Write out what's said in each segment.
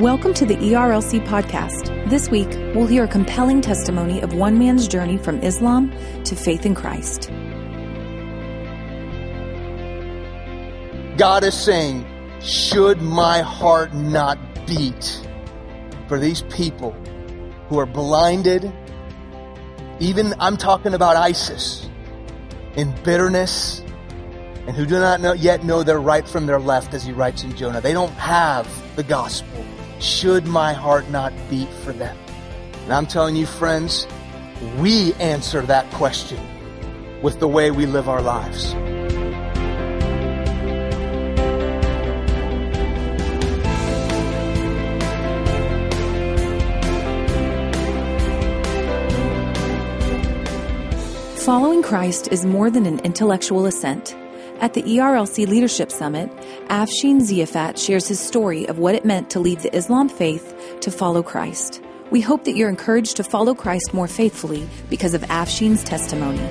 Welcome to the ERLC podcast. This week, we'll hear a compelling testimony of one man's journey from Islam to faith in Christ. God is saying, should my heart not beat for these people who are blinded? Even I'm talking about ISIS in bitterness and who do not know, yet know their right from their left, as he writes in Jonah. They don't have the gospel. Should my heart not beat for them? And I'm telling you, friends, we answer that question with the way we live our lives. Following Christ is more than an intellectual assent. At the ERLC Leadership Summit, Afshin Ziafat shares his story of what it meant to leave the Islam faith to follow Christ. We hope that you're encouraged to follow Christ more faithfully because of Afshin's testimony.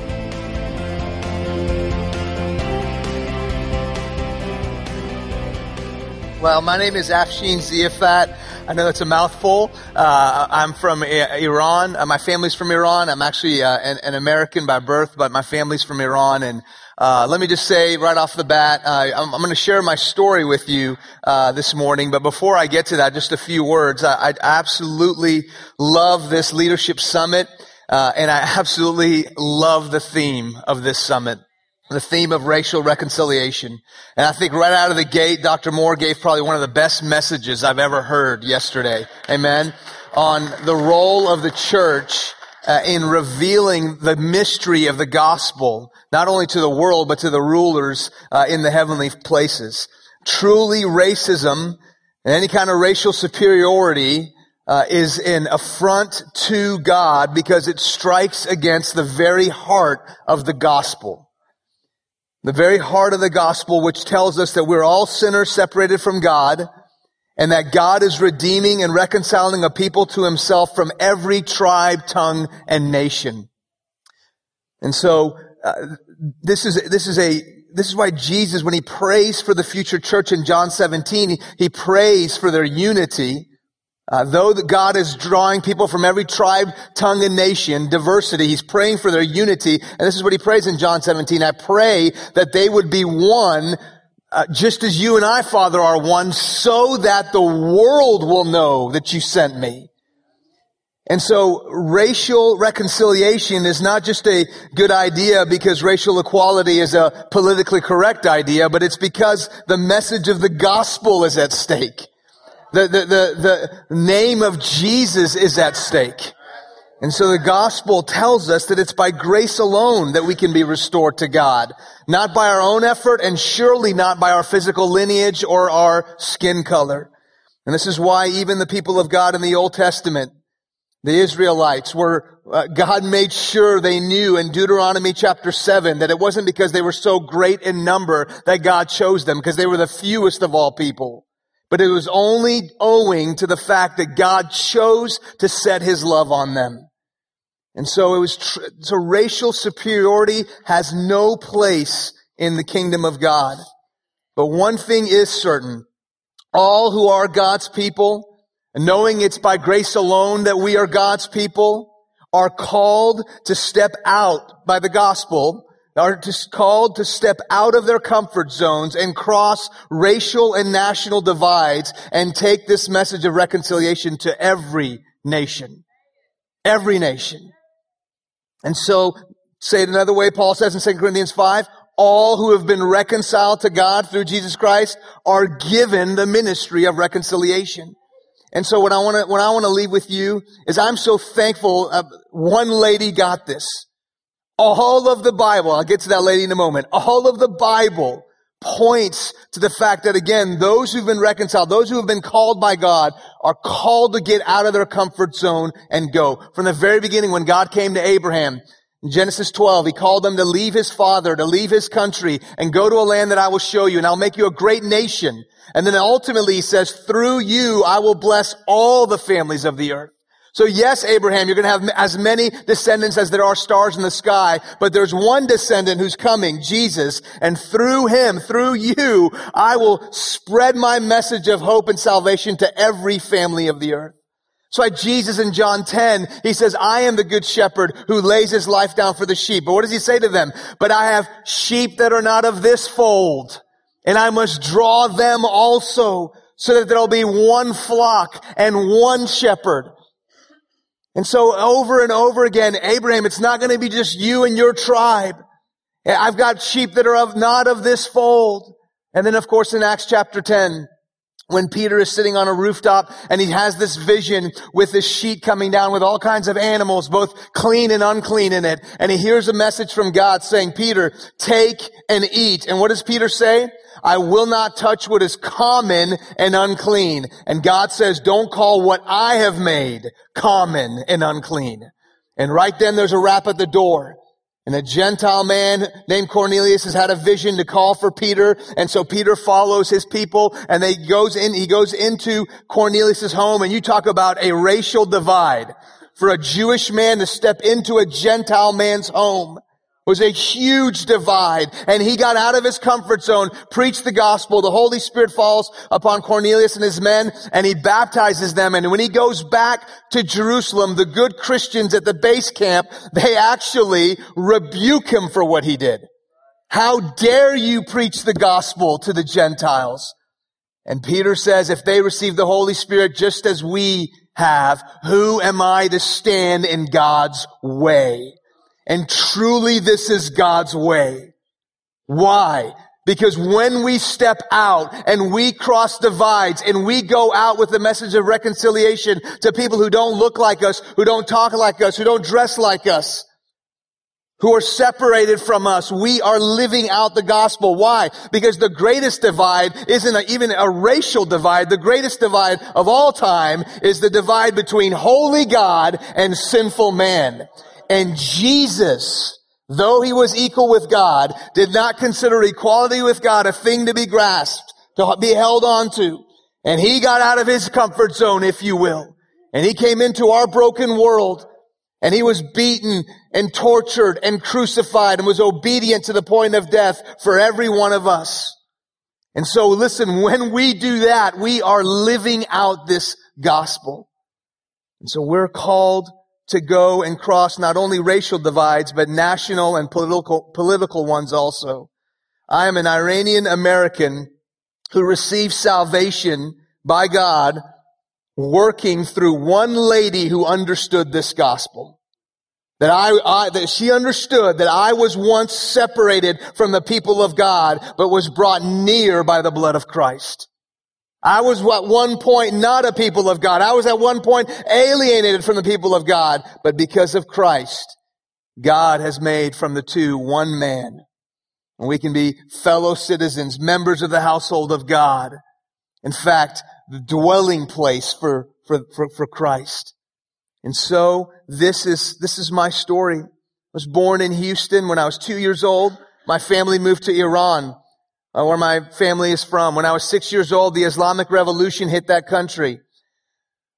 Well, my name is Afshin Ziafat. I know that's a mouthful. Uh, I'm from Iran. Uh, my family's from Iran. I'm actually uh, an, an American by birth, but my family's from Iran. And uh, let me just say right off the bat, uh, I'm, I'm going to share my story with you uh, this morning. But before I get to that, just a few words. I, I absolutely love this leadership summit, uh, and I absolutely love the theme of this summit the theme of racial reconciliation. And I think right out of the gate, Dr. Moore gave probably one of the best messages I've ever heard yesterday. Amen. On the role of the church uh, in revealing the mystery of the gospel, not only to the world, but to the rulers uh, in the heavenly places. Truly racism and any kind of racial superiority uh, is an affront to God because it strikes against the very heart of the gospel. The very heart of the gospel, which tells us that we're all sinners separated from God, and that God is redeeming and reconciling a people to himself from every tribe, tongue, and nation. And so, uh, this is, this is a, this is why Jesus, when he prays for the future church in John 17, he, he prays for their unity. Uh, though that God is drawing people from every tribe, tongue, and nation, diversity, He's praying for their unity. And this is what He prays in John 17. I pray that they would be one, uh, just as you and I, Father, are one, so that the world will know that you sent me. And so racial reconciliation is not just a good idea because racial equality is a politically correct idea, but it's because the message of the gospel is at stake. The, the, the, the name of Jesus is at stake. And so the gospel tells us that it's by grace alone that we can be restored to God. Not by our own effort and surely not by our physical lineage or our skin color. And this is why even the people of God in the Old Testament, the Israelites were, uh, God made sure they knew in Deuteronomy chapter 7 that it wasn't because they were so great in number that God chose them, because they were the fewest of all people. But it was only owing to the fact that God chose to set his love on them. And so it was, tr- so racial superiority has no place in the kingdom of God. But one thing is certain. All who are God's people, knowing it's by grace alone that we are God's people, are called to step out by the gospel are just called to step out of their comfort zones and cross racial and national divides and take this message of reconciliation to every nation. Every nation. And so, say it another way, Paul says in 2 Corinthians 5, all who have been reconciled to God through Jesus Christ are given the ministry of reconciliation. And so what I want to, what I want to leave with you is I'm so thankful uh, one lady got this. All of the Bible, I'll get to that lady in a moment. All of the Bible points to the fact that again, those who've been reconciled, those who have been called by God are called to get out of their comfort zone and go. From the very beginning, when God came to Abraham, in Genesis 12, he called them to leave his father, to leave his country, and go to a land that I will show you, and I'll make you a great nation. And then ultimately he says, through you, I will bless all the families of the earth. So yes, Abraham, you're going to have as many descendants as there are stars in the sky, but there's one descendant who's coming, Jesus, and through him, through you, I will spread my message of hope and salvation to every family of the earth. Why Jesus in John 10, he says, I am the good shepherd who lays his life down for the sheep. But what does he say to them? But I have sheep that are not of this fold, and I must draw them also so that there'll be one flock and one shepherd. And so over and over again, Abraham, it's not going to be just you and your tribe. Eh, I've got sheep that are of, not of this fold. And then of course in Acts chapter 10, when Peter is sitting on a rooftop and he has this vision with this sheet coming down with all kinds of animals, both clean and unclean in it. And he hears a message from God saying, Peter, take and eat. And what does Peter say? I will not touch what is common and unclean. And God says, don't call what I have made common and unclean. And right then there's a rap at the door. And a Gentile man named Cornelius has had a vision to call for Peter. And so Peter follows his people and they goes in, he goes into Cornelius's home and you talk about a racial divide. For a Jewish man to step into a Gentile man's home was a huge divide and he got out of his comfort zone, preached the gospel. The Holy Spirit falls upon Cornelius and his men and he baptizes them. And when he goes back to Jerusalem, the good Christians at the base camp, they actually rebuke him for what he did. How dare you preach the gospel to the Gentiles? And Peter says, if they receive the Holy Spirit just as we have, who am I to stand in God's way? And truly this is God's way. Why? Because when we step out and we cross divides and we go out with the message of reconciliation to people who don't look like us, who don't talk like us, who don't dress like us, who are separated from us, we are living out the gospel. Why? Because the greatest divide isn't a, even a racial divide. The greatest divide of all time is the divide between holy God and sinful man. And Jesus, though he was equal with God, did not consider equality with God a thing to be grasped, to be held on to. And he got out of his comfort zone, if you will. And he came into our broken world and he was beaten and tortured and crucified and was obedient to the point of death for every one of us. And so listen, when we do that, we are living out this gospel. And so we're called to go and cross not only racial divides, but national and political, political ones also. I am an Iranian American who received salvation by God working through one lady who understood this gospel. That I, I, that she understood that I was once separated from the people of God, but was brought near by the blood of Christ. I was at one point not a people of God. I was at one point alienated from the people of God. But because of Christ, God has made from the two one man. And we can be fellow citizens, members of the household of God. In fact, the dwelling place for, for, for, for Christ. And so this is, this is my story. I was born in Houston when I was two years old. My family moved to Iran uh, where my family is from. When I was six years old, the Islamic Revolution hit that country.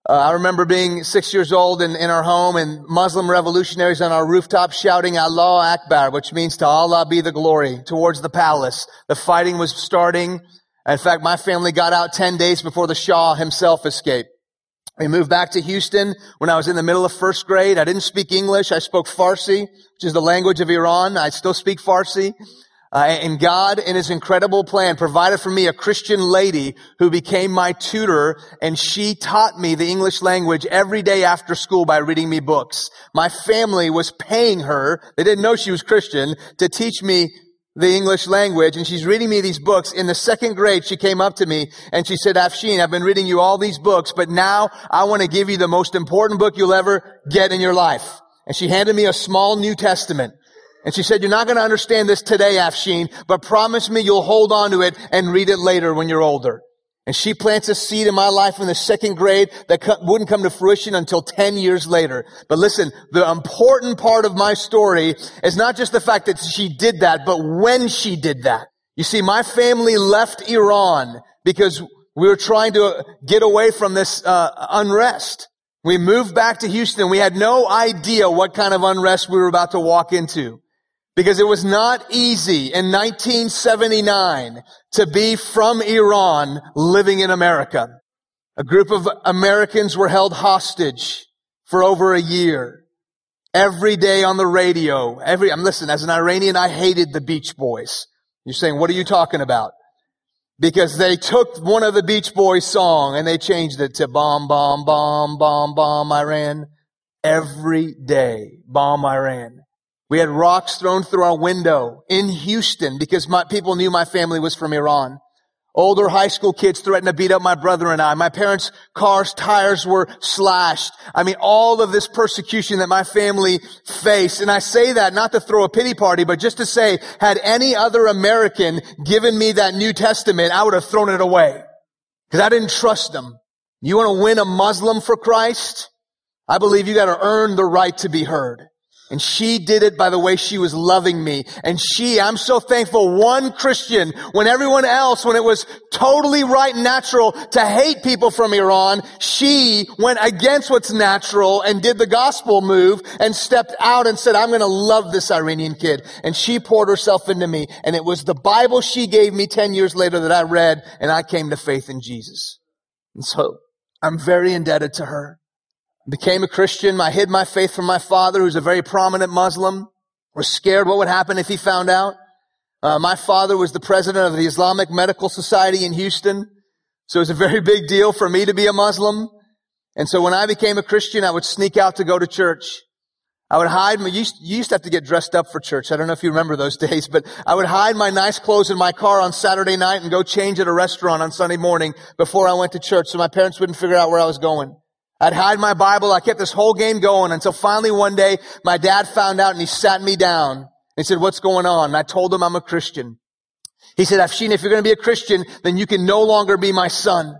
Uh, I remember being six years old in, in our home and Muslim revolutionaries on our rooftop shouting Allah Akbar, which means to Allah be the glory, towards the palace. The fighting was starting. In fact, my family got out 10 days before the Shah himself escaped. We moved back to Houston when I was in the middle of first grade. I didn't speak English. I spoke Farsi, which is the language of Iran. I still speak Farsi. Uh, and God, in His incredible plan, provided for me a Christian lady who became my tutor, and she taught me the English language every day after school by reading me books. My family was paying her, they didn't know she was Christian, to teach me the English language, and she's reading me these books. In the second grade, she came up to me and she said, Afshin, I've been reading you all these books, but now I want to give you the most important book you'll ever get in your life. And she handed me a small New Testament. And she said, you're not going to understand this today, Afshin, but promise me you'll hold on to it and read it later when you're older. And she plants a seed in my life in the second grade that wouldn't come to fruition until 10 years later. But listen, the important part of my story is not just the fact that she did that, but when she did that. You see, my family left Iran because we were trying to get away from this uh, unrest. We moved back to Houston. We had no idea what kind of unrest we were about to walk into because it was not easy in 1979 to be from Iran living in America. A group of Americans were held hostage for over a year. Every day on the radio, every, I'm listening, as an Iranian, I hated the Beach Boys. You're saying, what are you talking about? because they took one of the Beach Boys song and they changed it to bomb, bomb, bomb, bomb, bomb Iran. Every day, bomb Iran. We had rocks thrown through our window in Houston because my, people knew my family was from Iran. Older high school kids threatened to beat up my brother and I. My parents' car's tires were slashed. I mean, all of this persecution that my family faced. And I say that not to throw a pity party, but just to say, had any other American given me that New Testament, I would have thrown it away. Because I didn't trust them. You want to win a Muslim for Christ? I believe you got to earn the right to be heard. And she did it by the way she was loving me. And she, I'm so thankful, one Christian, when everyone else, when it was totally right and natural to hate people from Iran, she went against what's natural and did the gospel move and stepped out and said, I'm going to love this Iranian kid. And she poured herself into me. And it was the Bible she gave me 10 years later that I read and I came to faith in Jesus. And so I'm very indebted to her became a Christian. I hid my faith from my father, who's a very prominent Muslim. Was scared what would happen if he found out. Uh, my father was the president of the Islamic Medical Society in Houston. So it was a very big deal for me to be a Muslim. And so when I became a Christian, I would sneak out to go to church. I would hide my, you you used to have to get dressed up for church. I don't know if you remember those days, but I would hide my nice clothes in my car on Saturday night and go change at a restaurant on Sunday morning before I went to church so my parents wouldn't figure out where I was going. I'd hide my Bible. I kept this whole game going until finally one day my dad found out and he sat me down. He said, what's going on? And I told him I'm a Christian. He said, Afshin, if you're going to be a Christian, then you can no longer be my son.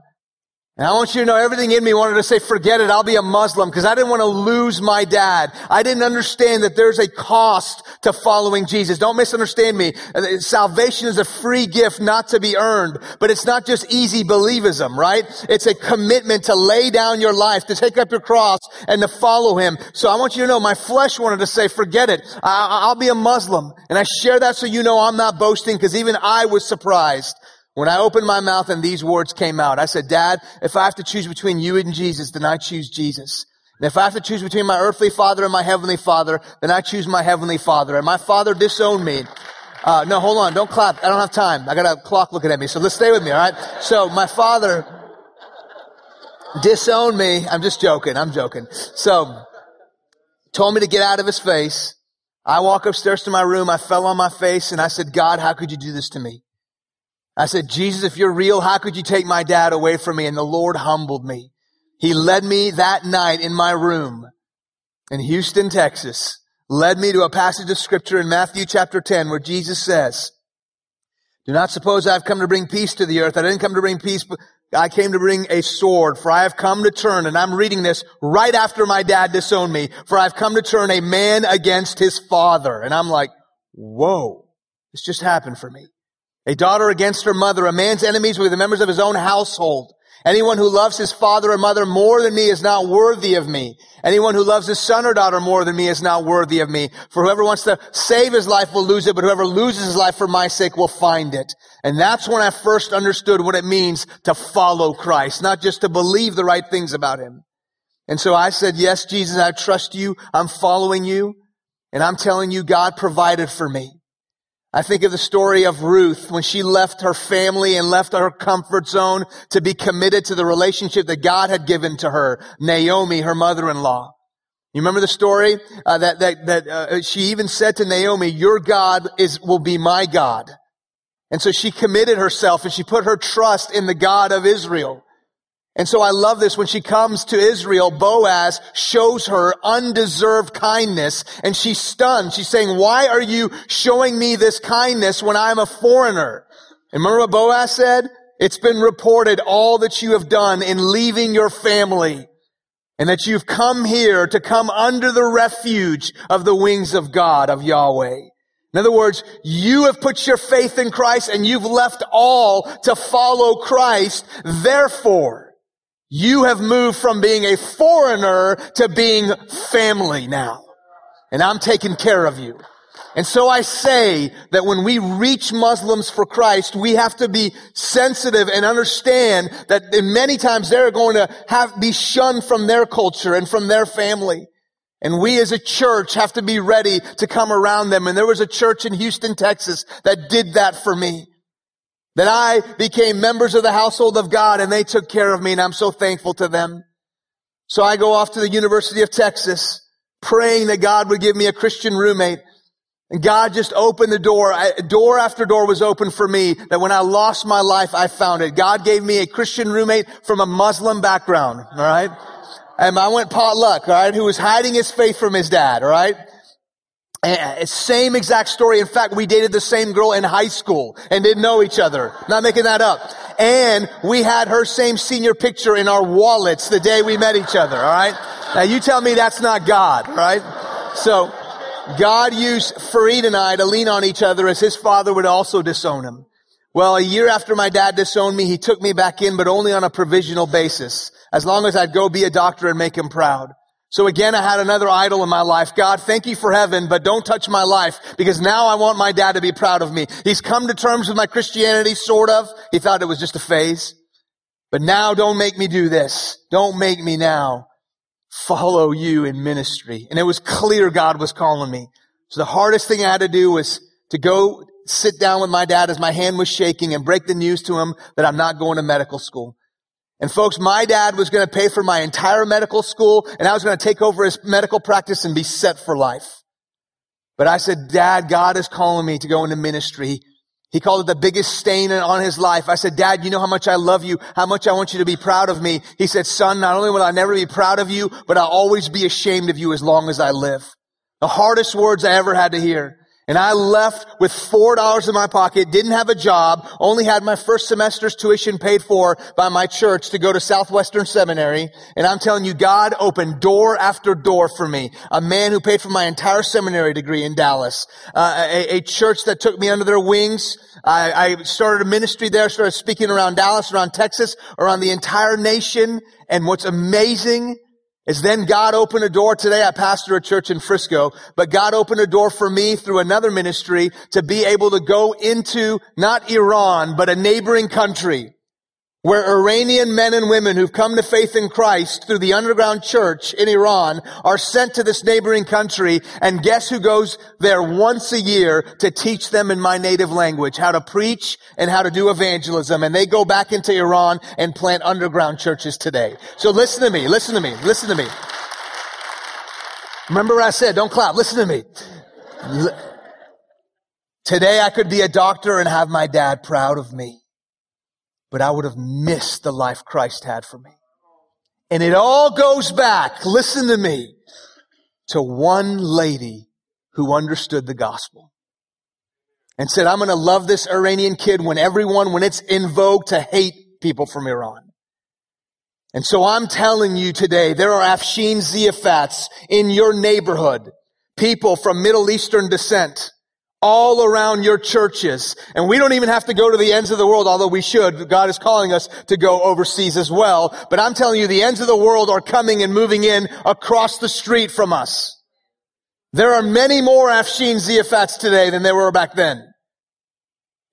And I want you to know everything in me wanted to say, forget it, I'll be a Muslim because I didn't want to lose my dad. I didn't understand that there's a cost to following Jesus. Don't misunderstand me. Uh, salvation is a free gift not to be earned, but it's not just easy believism, right? It's a commitment to lay down your life, to take up your cross and to follow him. So I want you to know my flesh wanted to say, forget it. I'll be a Muslim. And I share that so you know I'm not boasting because even I was surprised when I opened my mouth and these words came out, I said, Dad, if I have to choose between you and Jesus, then I choose Jesus. And if I have to choose between my earthly father and my heavenly father, then I choose my heavenly father. And my father disowned me. Uh, no, hold on. Don't clap. I don't have time. I got a clock looking at me. So let's stay with me, all right? So my father disowned me. I'm just joking. I'm joking. So told me to get out of his face. I walk upstairs to my room. I fell on my face and I said, God, how could you do this to me? I said, Jesus, if you're real, how could you take my dad away from me? And the Lord humbled me. He led me that night in my room in Houston, Texas, led me to a passage of scripture in Matthew chapter 10 where Jesus says, do not suppose I've come to bring peace to the earth. I didn't come to bring peace, but I came to bring a sword, for I have come to turn, and I'm reading this right after my dad disowned me, for I've come to turn a man against his father. And I'm like, whoa, this just happened for me. A daughter against her mother. A man's enemies will be the members of his own household. Anyone who loves his father or mother more than me is not worthy of me. Anyone who loves his son or daughter more than me is not worthy of me. For whoever wants to save his life will lose it, but whoever loses his life for my sake will find it. And that's when I first understood what it means to follow Christ, not just to believe the right things about him. And so I said, yes, Jesus, I trust you. I'm following you. And I'm telling you, God provided for me. I think of the story of Ruth when she left her family and left her comfort zone to be committed to the relationship that God had given to her, Naomi, her mother-in-law. You remember the story uh, that that that uh, she even said to Naomi, "Your God is will be my God," and so she committed herself and she put her trust in the God of Israel. And so I love this. When she comes to Israel, Boaz shows her undeserved kindness and she's stunned. She's saying, why are you showing me this kindness when I'm a foreigner? And remember what Boaz said? It's been reported all that you have done in leaving your family and that you've come here to come under the refuge of the wings of God, of Yahweh. In other words, you have put your faith in Christ and you've left all to follow Christ. Therefore, You have moved from being a foreigner to being family now. And I'm taking care of you. And so I say that when we reach Muslims for Christ, we have to be sensitive and understand that in many times they're going to have, be shunned from their culture and from their family. And we as a church have to be ready to come around them. And there was a church in Houston, Texas that did that for me. That I became members of the household of God and they took care of me and I'm so thankful to them. So I go off to the University of Texas praying that God would give me a Christian roommate. And God just opened the door. I, door after door was open for me that when I lost my life, I found it. God gave me a Christian roommate from a Muslim background. All right. And I went potluck. All right. Who was hiding his faith from his dad. All right. And same exact story. In fact, we dated the same girl in high school and didn't know each other. Not making that up. And we had her same senior picture in our wallets the day we met each other. All right. Now you tell me that's not God. right? So God used Farid and I to lean on each other as his father would also disown him. Well, a year after my dad disowned me, he took me back in, but only on a provisional basis, as long as I'd go be a doctor and make him proud. So again, I had another idol in my life. God, thank you for heaven, but don't touch my life because now I want my dad to be proud of me. He's come to terms with my Christianity, sort of. He thought it was just a phase. But now don't make me do this. Don't make me now follow you in ministry. And it was clear God was calling me. So the hardest thing I had to do was to go sit down with my dad as my hand was shaking and break the news to him that I'm not going to medical school. And folks, my dad was going to pay for my entire medical school and I was going to take over his medical practice and be set for life. But I said, dad, God is calling me to go into ministry. He called it the biggest stain on his life. I said, Dad, you know how much I love you, how much I want you to be proud of me. He said, Son, not only will I never be proud of you, but I'll always be ashamed of you as long as I live. The hardest words I ever had to hear. And I left with four dollars in my pocket, didn't have a job, only had my first semester's tuition paid for by my church to go to Southwestern Seminary. And I'm telling you, God opened door after door for me. A man who paid for my entire seminary degree in Dallas. Uh, a, a, church that took me under their wings. I, I started a ministry there, started speaking around Dallas, around Texas, around the entire nation. And what's amazing is then God opened a door today. I pastor a church in Frisco, but God opened a door for me through another ministry to be able to go into not Iran, but a neighboring country where Iranian men and women who've come to faith in Christ through the underground church in Iran are sent to this neighboring country and guess who goes there once a year to teach them in my native language how to preach and how to do evangelism and they go back into Iran and plant underground churches today. So listen to me, listen to me, listen to me. Remember I said, don't clap, listen to me. Today I could be a doctor and have my dad proud of me but I would have missed the life Christ had for me. And it all goes back, listen to me, to one lady who understood the gospel and said, I'm going to love this Iranian kid when everyone, when it's in vogue to hate people from Iran. And so I'm telling you today, there are Afshin Ziafats in your neighborhood, people from Middle Eastern descent all around your churches. And we don't even have to go to the ends of the world, although we should. God is calling us to go overseas as well. But I'm telling you, the ends of the world are coming and moving in across the street from us. There are many more Afshin Ziafats today than there were back then.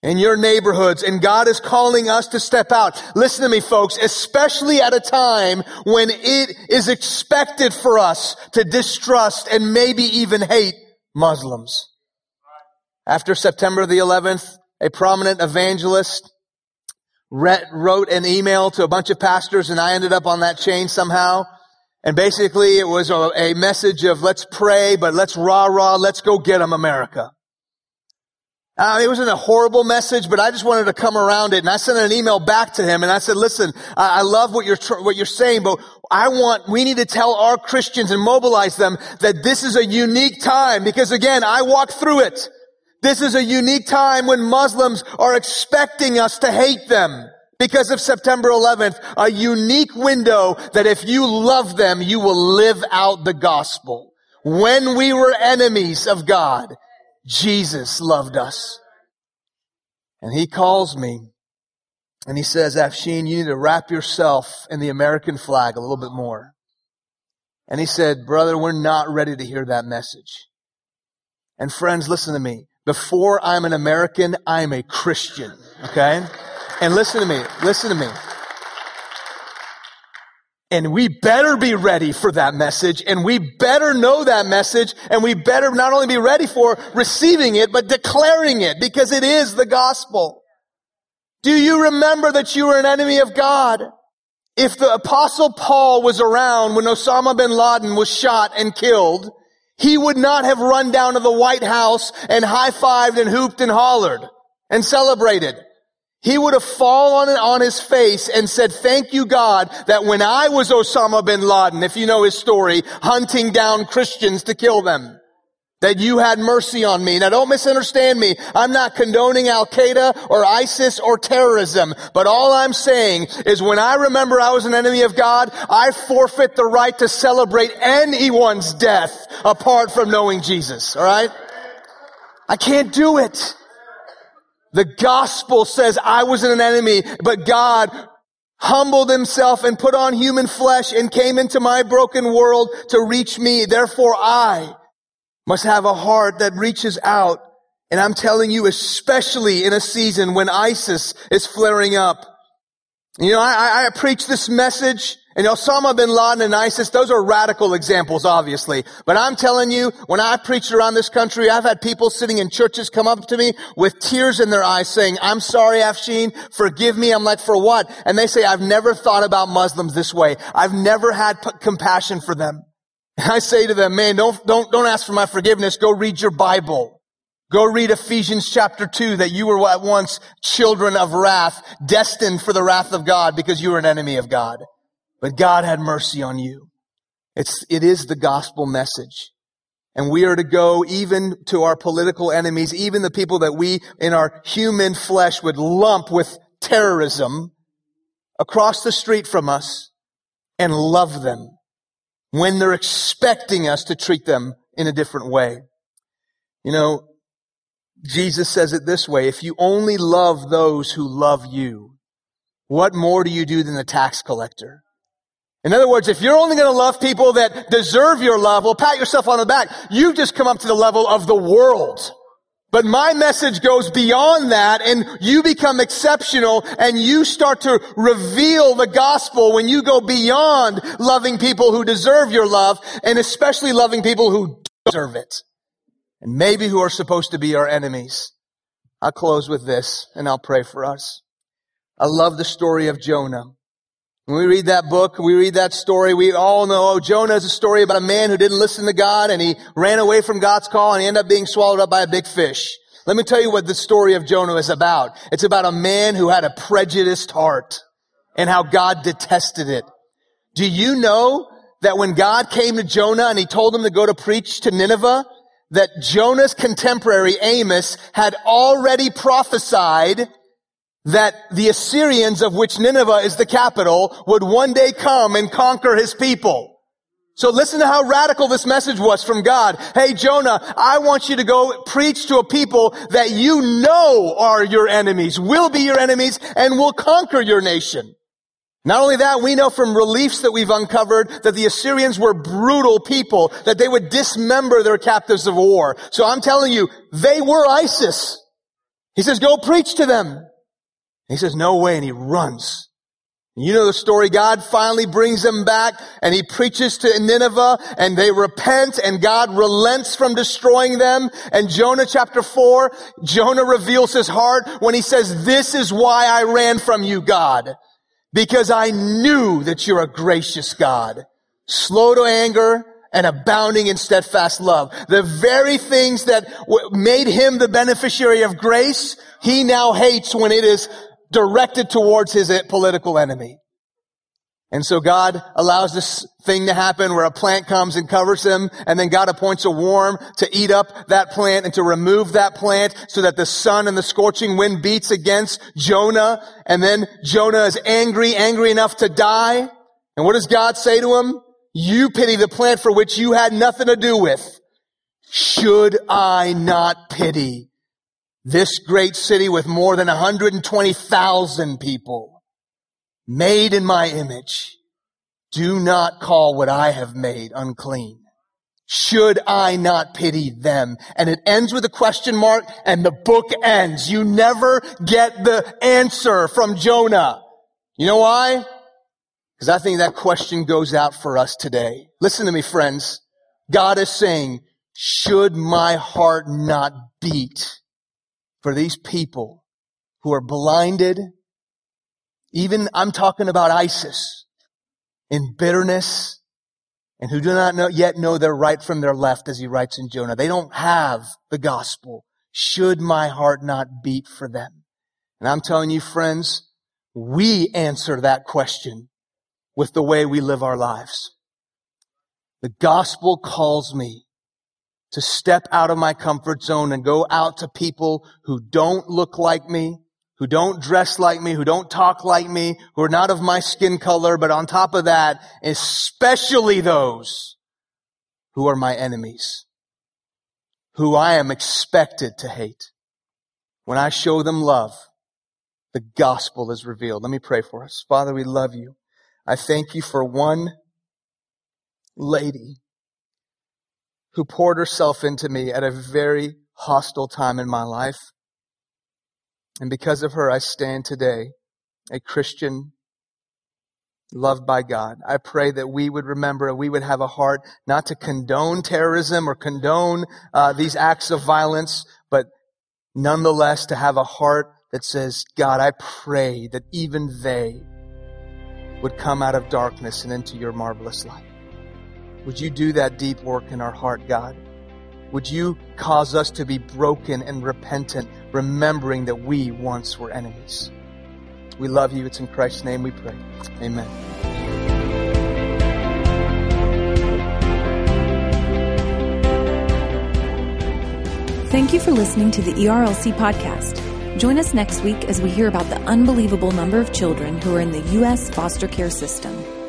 In your neighborhoods, and God is calling us to step out. Listen to me folks, especially at a time when it is expected for us to distrust and maybe even hate Muslims. After September the 11th, a prominent evangelist wrote an email to a bunch of pastors and I ended up on that chain somehow. And basically it was a, message of let's pray, but let's rah rah, let's go get them America. Uh, it wasn't a horrible message, but I just wanted to come around it. And I sent an email back to him and I said, listen, I, I love what you're, tr- what you're saying, but I want, we need to tell our Christians and mobilize them that this is a unique time because again, I walked through it. This is a unique time when Muslims are expecting us to hate them because of September 11th, a unique window that if you love them, you will live out the gospel. When we were enemies of God, Jesus loved us. And he calls me And he says, Afshin, you need to wrap yourself in the American flag a little bit more. And he said, brother, we're not ready to hear that message. And friends, listen to me. Before I'm an American, I'm a Christian. Okay? And listen to me. Listen to me. And we better be ready for that message and we better know that message and we better not only be ready for receiving it, but declaring it because it is the gospel. Do you remember that you were an enemy of God? If the apostle Paul was around when Osama bin Laden was shot and killed, he would not have run down to the White House and high-fived and hooped and hollered and celebrated. He would have fallen on his face and said, thank you God that when I was Osama bin Laden, if you know his story, hunting down Christians to kill them, that you had mercy on me. Now don't misunderstand me. I'm not condoning Al Qaeda or ISIS or terrorism, but all I'm saying is when I remember I was an enemy of God, I forfeit the right to celebrate anyone's death apart from knowing Jesus. All right? I can't do it. The gospel says I was an enemy, but God humbled himself and put on human flesh and came into my broken world to reach me. Therefore I must have a heart that reaches out. And I'm telling you, especially in a season when ISIS is flaring up. You know, I, I preach this message and Osama bin Laden and ISIS, those are radical examples, obviously. But I'm telling you, when I preached around this country, I've had people sitting in churches come up to me with tears in their eyes saying, I'm sorry, Afshin, forgive me. I'm like, for what? And they say, I've never thought about Muslims this way. I've never had p- compassion for them. I say to them, man, don't, don't, don't ask for my forgiveness. Go read your Bible. Go read Ephesians chapter 2 that you were at once children of wrath, destined for the wrath of God because you were an enemy of God. But God had mercy on you. It's, it is the gospel message. And we are to go even to our political enemies, even the people that we in our human flesh would lump with terrorism across the street from us and love them when they're expecting us to treat them in a different way. You know, Jesus says it this way, if you only love those who love you, what more do you do than the tax collector? In other words, if you're only going to love people that deserve your love, well, pat yourself on the back. You've just come up to the level of the world. But my message goes beyond that and you become exceptional and you start to reveal the gospel when you go beyond loving people who deserve your love and especially loving people who deserve it. And maybe who are supposed to be our enemies. I'll close with this and I'll pray for us. I love the story of Jonah. When we read that book, we read that story, we all know, oh, Jonah is a story about a man who didn't listen to God and he ran away from God's call and he ended up being swallowed up by a big fish. Let me tell you what the story of Jonah is about. It's about a man who had a prejudiced heart and how God detested it. Do you know that when God came to Jonah and he told him to go to preach to Nineveh, that Jonah's contemporary Amos had already prophesied that the Assyrians, of which Nineveh is the capital, would one day come and conquer his people. So listen to how radical this message was from God. Hey Jonah, I want you to go preach to a people that you know are your enemies, will be your enemies, and will conquer your nation. Not only that, we know from reliefs that we've uncovered that the Assyrians were brutal people, that they would dismember their captives of war. So I'm telling you, they were ISIS. He says, go preach to them. He says, no way, and he runs. You know the story. God finally brings them back and he preaches to Nineveh and they repent and God relents from destroying them. And Jonah chapter four, Jonah reveals his heart when he says, this is why I ran from you, God. Because I knew that you're a gracious God, slow to anger and abounding in steadfast love. The very things that made him the beneficiary of grace, he now hates when it is directed towards his political enemy. And so God allows this thing to happen where a plant comes and covers him, and then God appoints a worm to eat up that plant and to remove that plant so that the sun and the scorching wind beats against Jonah, and then Jonah is angry, angry enough to die. And what does God say to him? You pity the plant for which you had nothing to do with. Should I not pity This great city with more than 120,000 people made in my image. Do not call what I have made unclean. Should I not pity them? And it ends with a question mark and the book ends. You never get the answer from Jonah. You know why? Because I think that question goes out for us today. Listen to me, friends. God is saying, should my heart not beat for these people who are blinded? Even I'm talking about ISIS in bitterness and who do not know, yet know their right from their left, as he writes in Jonah. They don't have the gospel. Should my heart not beat for them? And I'm telling you, friends, we answer that question with the way we live our lives. The gospel calls me to step out of my comfort zone and go out to people who don't look like me, who don't dress like me, who don't talk like me, who are not of my skin color, but on top of that, especially those who are my enemies, who I am expected to hate. When I show them love, the gospel is revealed. Let me pray for us. Father, we love you. I thank you for one lady who poured herself into me at a very hostile time in my life. And because of her, I stand today a Christian loved by God. I pray that we would remember and we would have a heart not to condone terrorism or condone uh, these acts of violence, but nonetheless to have a heart that says, God, I pray that even they would come out of darkness and into your marvelous light. Would you do that deep work in our heart, God? Would you cause us to be broken and repentant, remembering that we once were enemies? We love you. It's in Christ's name we pray. Amen. Thank you for listening to the ERLC podcast. Join us next week as we hear about the unbelievable number of children who are in the U.S. foster care system.